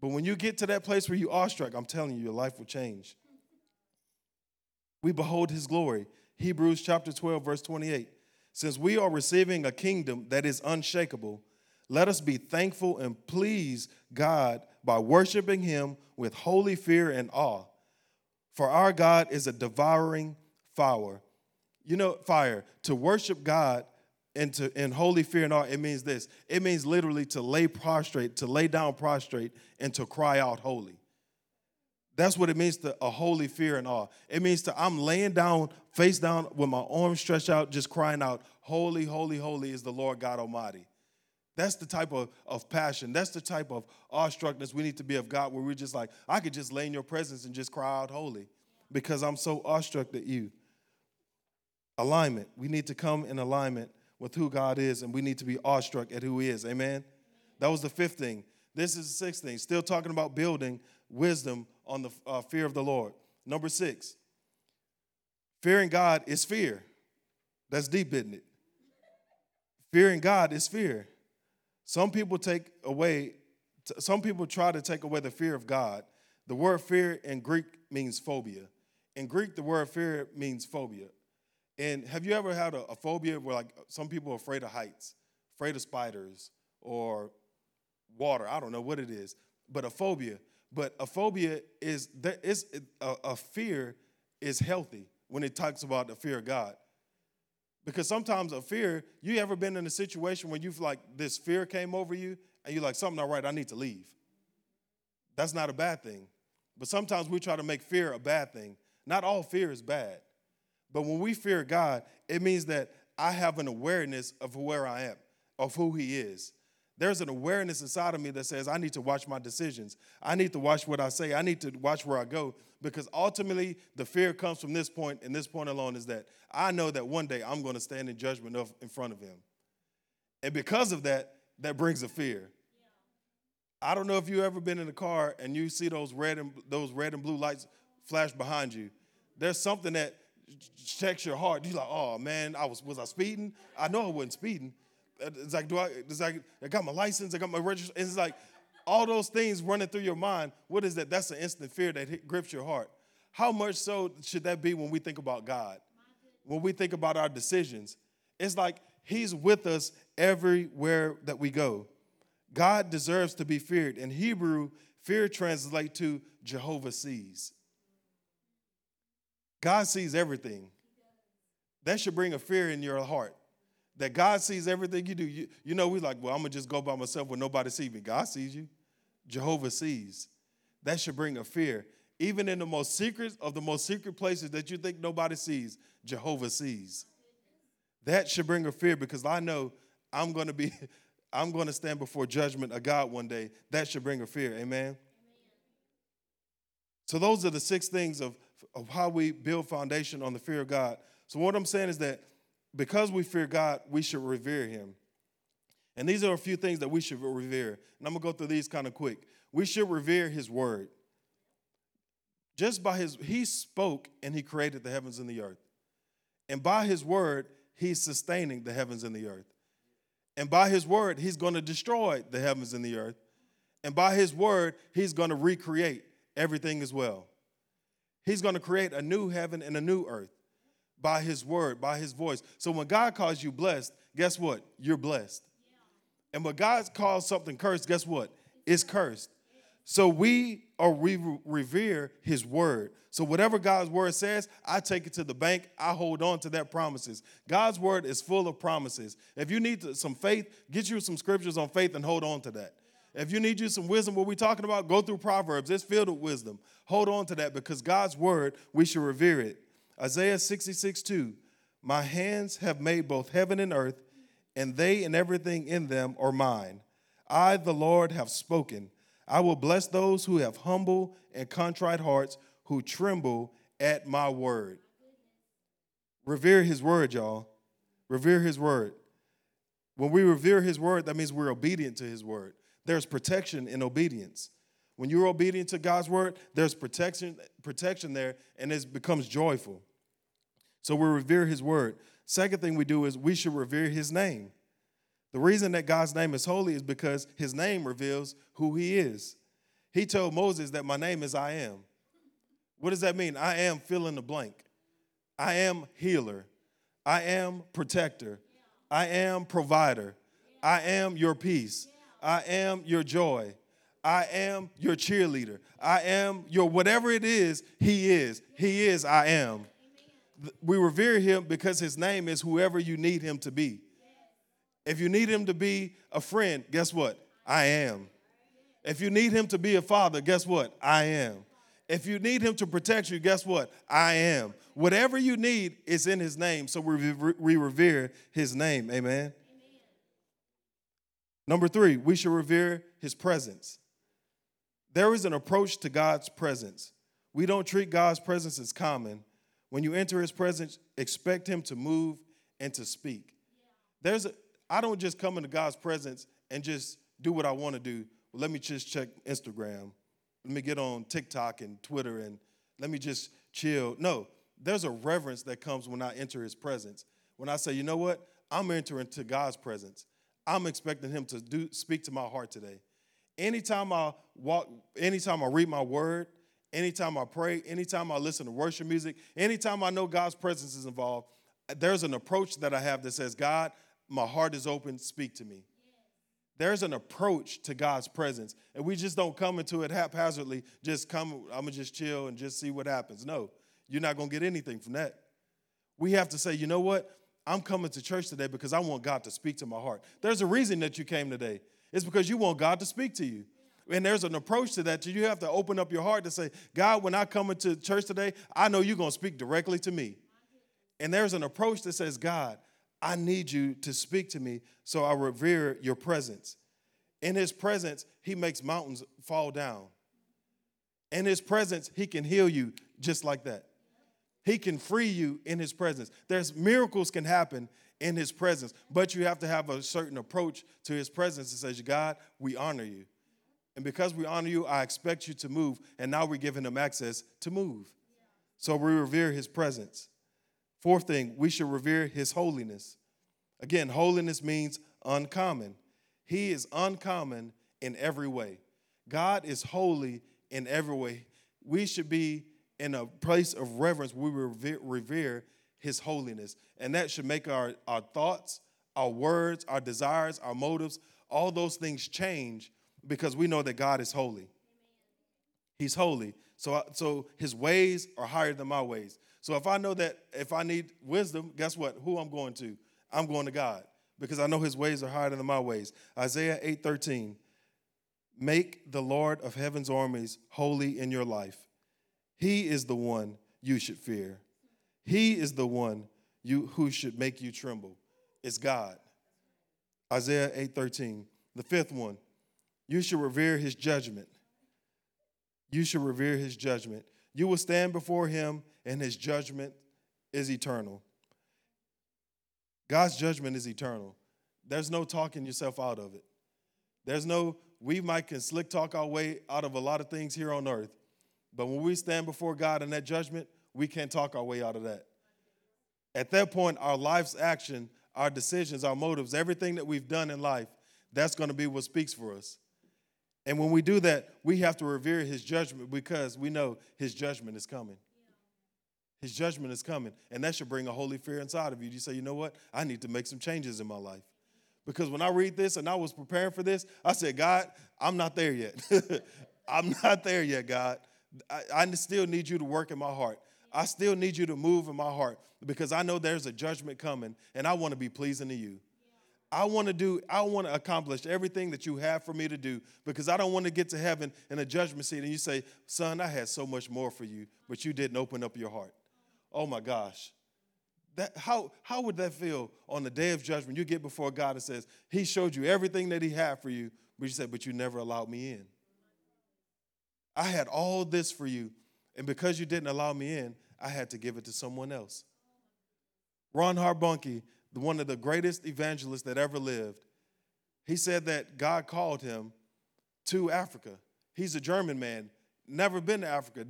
A: But when you get to that place where you're awestruck, I'm telling you, your life will change. We behold his glory. Hebrews chapter 12, verse 28. Since we are receiving a kingdom that is unshakable, let us be thankful and please God by worshiping him with holy fear and awe. For our God is a devouring fire you know, fire, to worship God and to in holy fear and awe, it means this. It means literally to lay prostrate, to lay down prostrate, and to cry out holy. That's what it means to a holy fear and awe. It means to I'm laying down, face down, with my arms stretched out, just crying out, Holy, holy, holy is the Lord God Almighty. That's the type of, of passion. That's the type of awestruckness we need to be of God, where we're just like, I could just lay in your presence and just cry out holy because I'm so awestruck at you alignment. We need to come in alignment with who God is, and we need to be awestruck at who He is. Amen? That was the fifth thing. This is the sixth thing. Still talking about building wisdom on the uh, fear of the Lord. Number six, fearing God is fear. That's deep, isn't it? Fearing God is fear. Some people take away, some people try to take away the fear of God. The word fear in Greek means phobia. In Greek, the word fear means phobia. And have you ever had a, a, phobia where like some people are afraid of heights, afraid of spiders or water? I don't know what it is, but a phobia. But a phobia is there is a, a fear is healthy when it talks about the fear of God. Because sometimes a fear, you ever been in a situation where you've like this fear came over you and you're like, something not right, I need to leave. That's not a bad thing. But sometimes we try to make fear a bad thing. Not all fear is bad. But when we fear God, it means that I have an awareness of where I am, of who He is. There's an awareness inside of me that says, I need to watch my decisions. I need to watch what I say. I need to watch where I go. Because ultimately, the fear comes from this point, and this point alone is that I know that one day I'm going to stand in judgment of, in front of Him. And because of that, that brings a fear. I don't know if you've ever been in a car and you see those red and those red and blue lights flash behind you. There's something that checks your heart. You're like, oh man, I was was I speeding? I know I wasn't speeding. Uh, it's like, do I? It's like I got my license, I got my registration. It's like all those things running through your mind. What is that? That's an instant fear that grips your heart. How much so should that be when we think about God? When we think about our decisions, it's like He's with us everywhere that we go. God deserves to be feared. In Hebrew, fear translates to Jehovah sees. God sees everything. That should bring a fear in your heart. That God sees everything you do. You, you know, we like, well, I'm gonna just go by myself when nobody sees me. God sees you. Jehovah sees. That should bring a fear. Even in the most secret of the most secret places that you think nobody sees, Jehovah sees. That should bring a fear because I know I'm gonna be, I'm gonna stand before judgment of God one day. That should bring a fear. Amen. Amen. So those are the six things of of how we build foundation on the fear of God. So what I'm saying is that because we fear God, we should revere him. And these are a few things that we should revere. And I'm going to go through these kind of quick. We should revere his word. Just by his he spoke and he created the heavens and the earth. And by his word, he's sustaining the heavens and the earth. And by his word, he's going to destroy the heavens and the earth. And by his word, he's going to recreate everything as well. He's going to create a new heaven and a new earth by his word, by his voice. So when God calls you blessed, guess what? You're blessed. And when God calls something cursed, guess what? It's cursed. So we are we revere his word. So whatever God's word says, I take it to the bank. I hold on to that promises. God's word is full of promises. If you need some faith, get you some scriptures on faith and hold on to that. If you need you some wisdom, what we talking about, go through Proverbs. It's filled with wisdom. Hold on to that because God's word, we should revere it. Isaiah 66, 2. My hands have made both heaven and earth, and they and everything in them are mine. I, the Lord, have spoken. I will bless those who have humble and contrite hearts, who tremble at my word. Revere his word, y'all. Revere his word. When we revere his word, that means we're obedient to his word. There's protection in obedience. When you're obedient to God's word, there's protection, protection there, and it becomes joyful. So we revere his word. Second thing we do is we should revere his name. The reason that God's name is holy is because his name reveals who he is. He told Moses that my name is I am. What does that mean? I am fill in the blank. I am healer. I am protector. I am provider. I am your peace. I am your joy. I am your cheerleader. I am your whatever it is, he is. He is I am. We revere him because his name is whoever you need him to be. If you need him to be a friend, guess what? I am. If you need him to be a father, guess what? I am. If you need him to protect you, guess what? I am. Whatever you need is in his name, so we, we revere his name. Amen. Number three, we should revere his presence. There is an approach to God's presence. We don't treat God's presence as common. When you enter his presence, expect him to move and to speak. There's a, I don't just come into God's presence and just do what I want to do. Let me just check Instagram. Let me get on TikTok and Twitter and let me just chill. No, there's a reverence that comes when I enter his presence. When I say, you know what? I'm entering to God's presence. I'm expecting him to do speak to my heart today. Anytime I walk, anytime I read my word, anytime I pray, anytime I listen to worship music, anytime I know God's presence is involved, there's an approach that I have that says, God, my heart is open, speak to me. There's an approach to God's presence, and we just don't come into it haphazardly, just come, I'm gonna just chill and just see what happens. No, you're not gonna get anything from that. We have to say, you know what? I'm coming to church today because I want God to speak to my heart. There's a reason that you came today. It's because you want God to speak to you. And there's an approach to that. You have to open up your heart to say, God, when I come into church today, I know you're going to speak directly to me. And there's an approach that says, God, I need you to speak to me so I revere your presence. In his presence, he makes mountains fall down. In his presence, he can heal you just like that. He can free you in his presence. There's miracles can happen in his presence, but you have to have a certain approach to his presence that says, God, we honor you. And because we honor you, I expect you to move. And now we're giving him access to move. So we revere his presence. Fourth thing, we should revere his holiness. Again, holiness means uncommon. He is uncommon in every way. God is holy in every way. We should be in a place of reverence. We revere, revere his holiness. And that should make our, our thoughts, our words, our desires, our motives, all those things change because we know that God is holy. He's holy. So, so his ways are higher than my ways. So if I know that if I need wisdom, guess what? Who I'm going to? I'm going to God because I know his ways are higher than my ways. Isaiah 8:13. Make the Lord of heaven's armies holy in your life. He is the one you should fear. He is the one you who should make you tremble. It's God. Isaiah 8:13. The fifth one. You should revere his judgment. You should revere his judgment. You will stand before him and his judgment is eternal. God's judgment is eternal. There's no talking yourself out of it. There's no, we might can slick talk our way out of a lot of things here on earth, but when we stand before God in that judgment, we can't talk our way out of that. At that point, our life's action, our decisions, our motives, everything that we've done in life, that's going to be what speaks for us. And when we do that, we have to revere his judgment because we know his judgment is coming. His judgment is coming. And that should bring a holy fear inside of you. You say, you know what? I need to make some changes in my life. Because when I read this and I was preparing for this, I said, God, I'm not there yet. I'm not there yet, God. I, I still need you to work in my heart. I still need you to move in my heart because I know there's a judgment coming and I want to be pleasing to you. I want to do, I want to accomplish everything that you have for me to do because I don't want to get to heaven in a judgment seat and you say, Son, I had so much more for you, but you didn't open up your heart. Oh my gosh. That, how, how would that feel on the day of judgment? You get before God and says, He showed you everything that He had for you, but you said, But you never allowed me in. I had all this for you, and because you didn't allow me in, I had to give it to someone else. Reinhard Bonnke, one of the greatest evangelists that ever lived, he said that God called him to Africa. He's a German man, never been to Africa.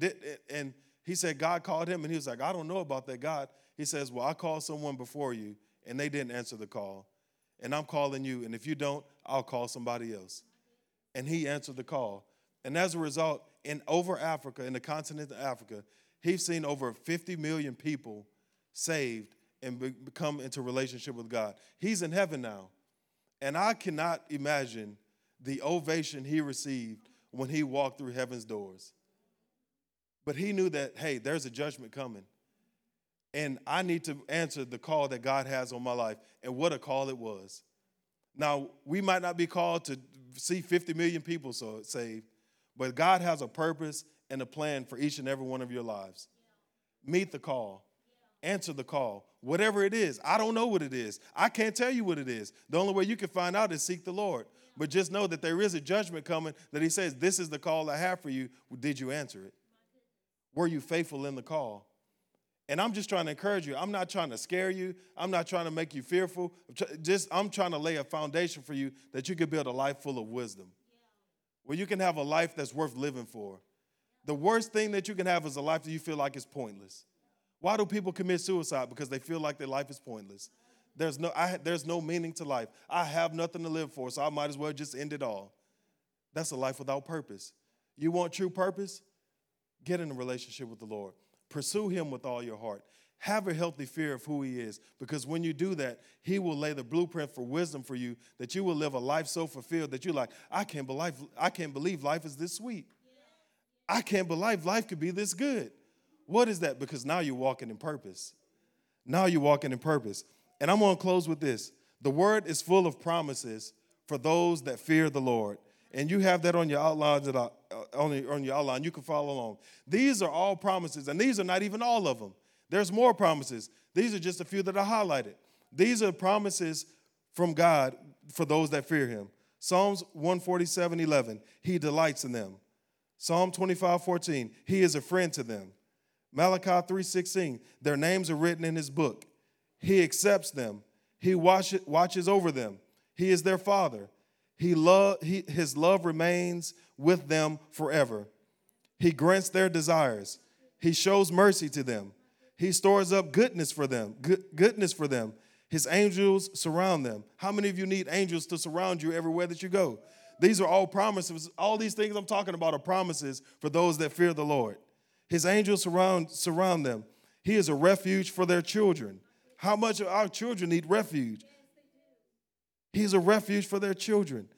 A: And he said God called him, and he was like, I don't know about that, God. He says, Well, I called someone before you, and they didn't answer the call. And I'm calling you, and if you don't, I'll call somebody else. And he answered the call. And as a result, in over Africa, in the continent of Africa, he's seen over 50 million people saved and become into relationship with God. He's in heaven now. And I cannot imagine the ovation he received when he walked through heaven's doors. But he knew that, hey, there's a judgment coming. And I need to answer the call that God has on my life. And what a call it was. Now, we might not be called to see 50 million people so saved, but God has a purpose and a plan for each and every one of your lives. Meet the call, answer the call, whatever it is. I don't know what it is. I can't tell you what it is. The only way you can find out is seek the Lord. But just know that there is a judgment coming that He says, This is the call I have for you. Did you answer it? Were you faithful in the call? And I'm just trying to encourage you. I'm not trying to scare you. I'm not trying to make you fearful. Just I'm trying to lay a foundation for you that you can build a life full of wisdom. Where you can have a life that's worth living for. The worst thing that you can have is a life that you feel like is pointless. Why do people commit suicide? Because they feel like their life is pointless. There's no, I, there's no meaning to life. I have nothing to live for, so I might as well just end it all. That's a life without purpose. You want true purpose? Get in a relationship with the Lord. Pursue Him with all your heart. Have a healthy fear of who He is, because when you do that, He will lay the blueprint for wisdom for you that you will live a life so fulfilled that you're like, I can't believe, I can't believe life is this sweet. I can't believe life could be this good. What is that? Because now you're walking in purpose. Now you're walking in purpose. And I'm going to close with this. The word is full of promises for those that fear the Lord. And you have that on your outline that I, uh, on, your, on your outline. You can follow along. These are all promises, and these are not even all of them. There's more promises. These are just a few that I highlighted. These are promises from God for those that fear him. Psalms 147 11, he delights in them. Psalm 25 14, he is a friend to them. Malachi 3 16, their names are written in his book. He accepts them, he watches over them, he is their father. He he, his love remains with them forever. He grants their desires. He shows mercy to them. He stores up goodness for them, good, goodness for them. His angels surround them. How many of you need angels to surround you everywhere that you go? These are all promises. All these things I'm talking about are promises for those that fear the Lord. His angels surround, surround them. He is a refuge for their children. How much of our children need refuge? He's a refuge for their children.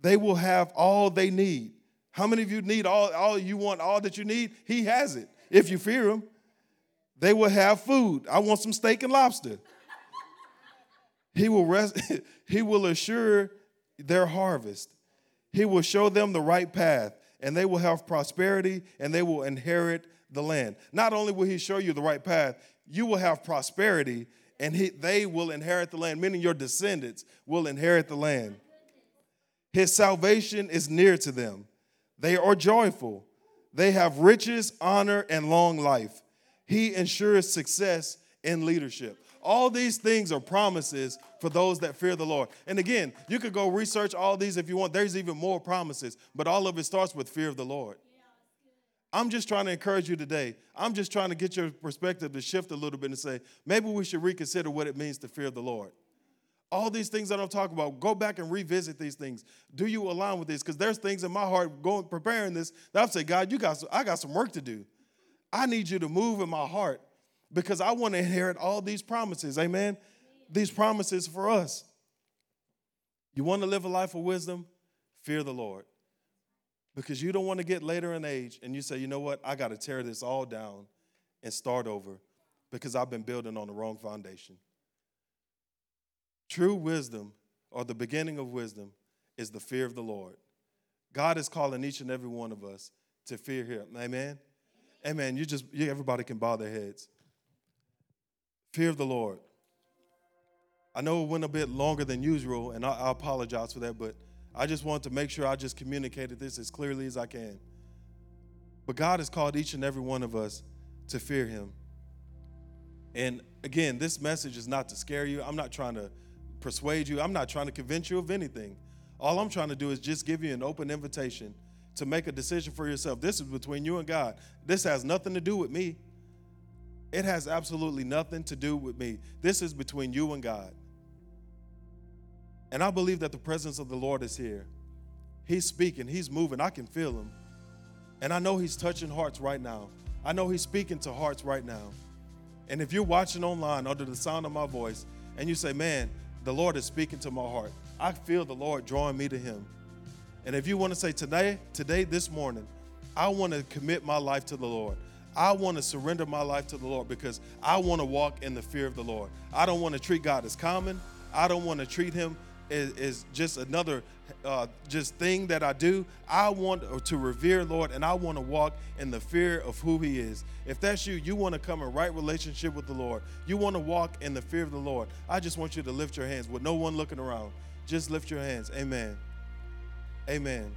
A: They will have all they need. How many of you need all, all you want, all that you need? He has it. If you fear him, they will have food. I want some steak and lobster. He will rest, he will assure their harvest. He will show them the right path, and they will have prosperity and they will inherit the land. Not only will he show you the right path, you will have prosperity and he, they will inherit the land, meaning your descendants will inherit the land. His salvation is near to them. They are joyful. They have riches, honor, and long life. He ensures success in leadership. All these things are promises for those that fear the Lord. And again, you could go research all these if you want. There's even more promises, but all of it starts with fear of the Lord. I'm just trying to encourage you today. I'm just trying to get your perspective to shift a little bit and say, maybe we should reconsider what it means to fear the Lord. All these things that I'm talking about, go back and revisit these things. Do you align with this? Because there's things in my heart going preparing this that I'm saying, God, you got some, I got some work to do. I need you to move in my heart because I want to inherit all these promises. Amen. These promises for us. You want to live a life of wisdom? Fear the Lord. Because you don't want to get later in age and you say, you know what, I got to tear this all down and start over because I've been building on the wrong foundation. True wisdom, or the beginning of wisdom, is the fear of the Lord. God is calling each and every one of us to fear Him. Amen. Amen. You just, you, everybody can bow their heads. Fear of the Lord. I know it went a bit longer than usual, and I, I apologize for that, but I just want to make sure I just communicated this as clearly as I can. But God has called each and every one of us to fear Him. And again, this message is not to scare you. I'm not trying to persuade you. I'm not trying to convince you of anything. All I'm trying to do is just give you an open invitation to make a decision for yourself. This is between you and God. This has nothing to do with me. It has absolutely nothing to do with me. This is between you and God. And I believe that the presence of the Lord is here. He's speaking, He's moving. I can feel Him. And I know He's touching hearts right now. I know He's speaking to hearts right now. And if you're watching online under the sound of my voice and you say, man, the Lord is speaking to my heart, I feel the Lord drawing me to Him. And if you want to say today, today, this morning, I want to commit my life to the Lord. I want to surrender my life to the Lord because I want to walk in the fear of the Lord. I don't want to treat God as common. I don't want to treat Him as, just another uh, just thing that I do. I want to revere Lord, and I want to walk in the fear of who He is. If that's you, you want to come in right relationship with the Lord. You want to walk in the fear of the Lord. I just want you to lift your hands with no one looking around. Just lift your hands. Amen. Amen.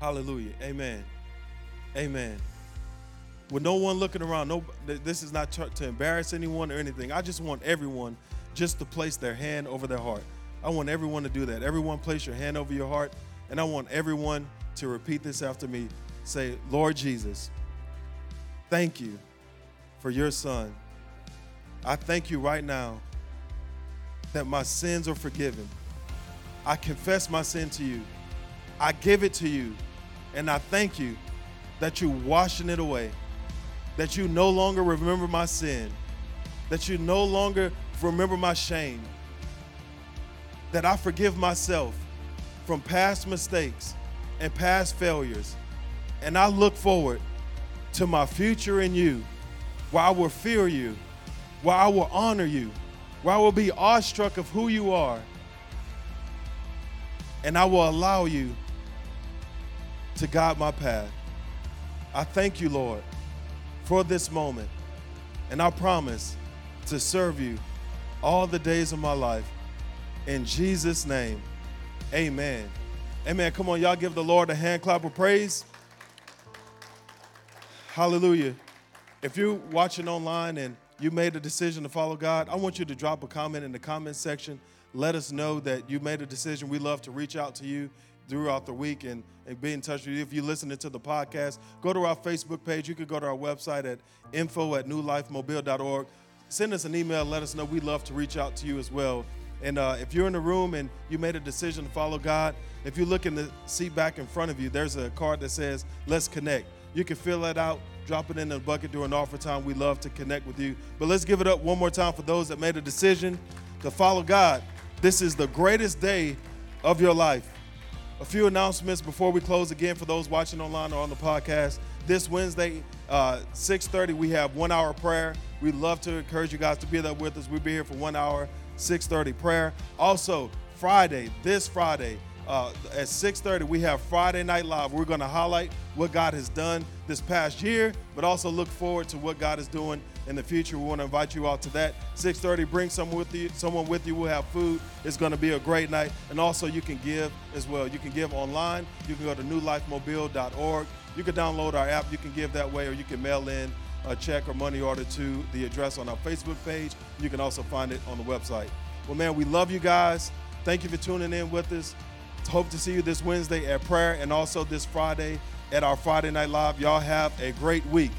A: Hallelujah. Amen. Amen. With no one looking around, no, this is not to embarrass anyone or anything. I just want everyone just to place their hand over their heart. I want everyone to do that. Everyone, place your hand over your heart, and I want everyone to repeat this after me. Say, Lord Jesus, thank you for your son. I thank you right now that my sins are forgiven. I confess my sin to you. I give it to you. And I thank you that you're washing it away, that you no longer remember my sin, that you no longer remember my shame, that I forgive myself from past mistakes and past failures. And I look forward to my future in you, where I will fear you, where I will honor you, where I will be awestruck of who you are. And I will allow you to guide my path. I thank you, Lord, for this moment. And I promise to serve you all the days of my life. In Jesus' name, amen. Amen. Come on, y'all give the Lord a hand clap of praise. Hallelujah. If you're watching online and you made a decision to follow God, I want you to drop a comment in the comment section. Let us know that you made a decision. We love to reach out to you throughout the week and, and be in touch with you. If you're listening to the podcast, go to our Facebook page. You can go to our website at info at newlifemobile.org. Send us an email. Let us know. We love to reach out to you as well. And uh, if you're in the room and you made a decision to follow God, if you look in the seat back in front of you, there's a card that says, Let's connect. You can fill that out, drop it in the bucket during offer time. We love to connect with you. But let's give it up one more time for those that made a decision to follow God. This is the greatest day of your life. A few announcements before we close again for those watching online or on the podcast. This Wednesday, uh, 6:30, we have one hour prayer. We'd love to encourage you guys to be there with us. We'll be here for one hour. 6:30 prayer. Also, Friday, this Friday, uh, at 6:30, we have Friday Night Live. We're going to highlight what God has done this past year, but also look forward to what God is doing in the future. We want to invite you out to that. 6:30, bring someone with you. Someone with you. We'll have food. It's going to be a great night, and also you can give as well. You can give online. You can go to newlifemobile.org. You can download our app. You can give that way, or you can mail in a check or money order to the address on our Facebook page. You can also find it on the website. Well, man, we love you guys. Thank you for tuning in with us. Hope to see you this Wednesday at prayer and also this Friday at our Friday Night Live. Y'all have a great week.